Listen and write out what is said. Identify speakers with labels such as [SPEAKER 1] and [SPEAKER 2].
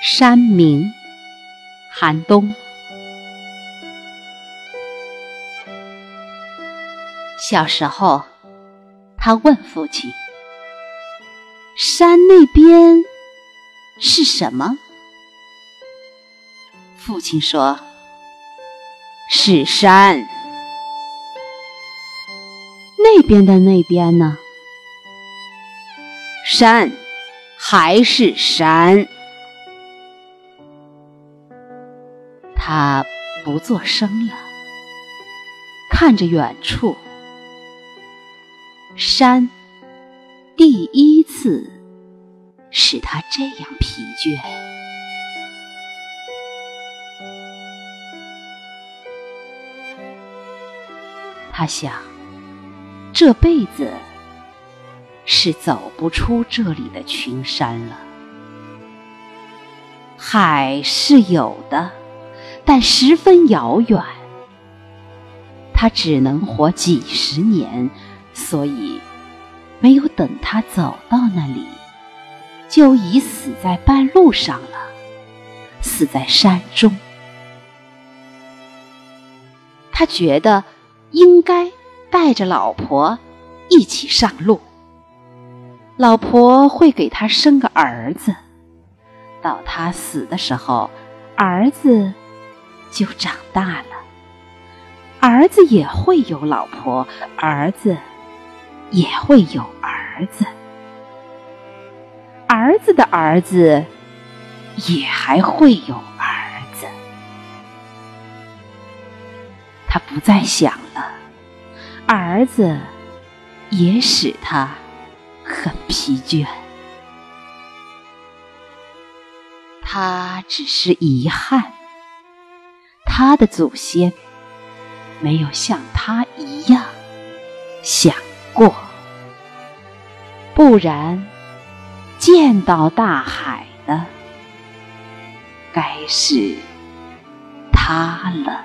[SPEAKER 1] 山明，寒冬。小时候，他问父亲：“山那边是什么？”父亲说：“是山。”那边的那边呢？山，还是山。他不作声了，看着远处。山，第一次使他这样疲倦。他想，这辈子是走不出这里的群山了。海是有的，但十分遥远。他只能活几十年。所以，没有等他走到那里，就已死在半路上了，死在山中。他觉得应该带着老婆一起上路，老婆会给他生个儿子，到他死的时候，儿子就长大了，儿子也会有老婆，儿子。也会有儿子，儿子的儿子也还会有儿子。他不再想了，儿子也使他很疲倦。他只是遗憾，他的祖先没有像他一样想。过，不然见到大海的该是他了。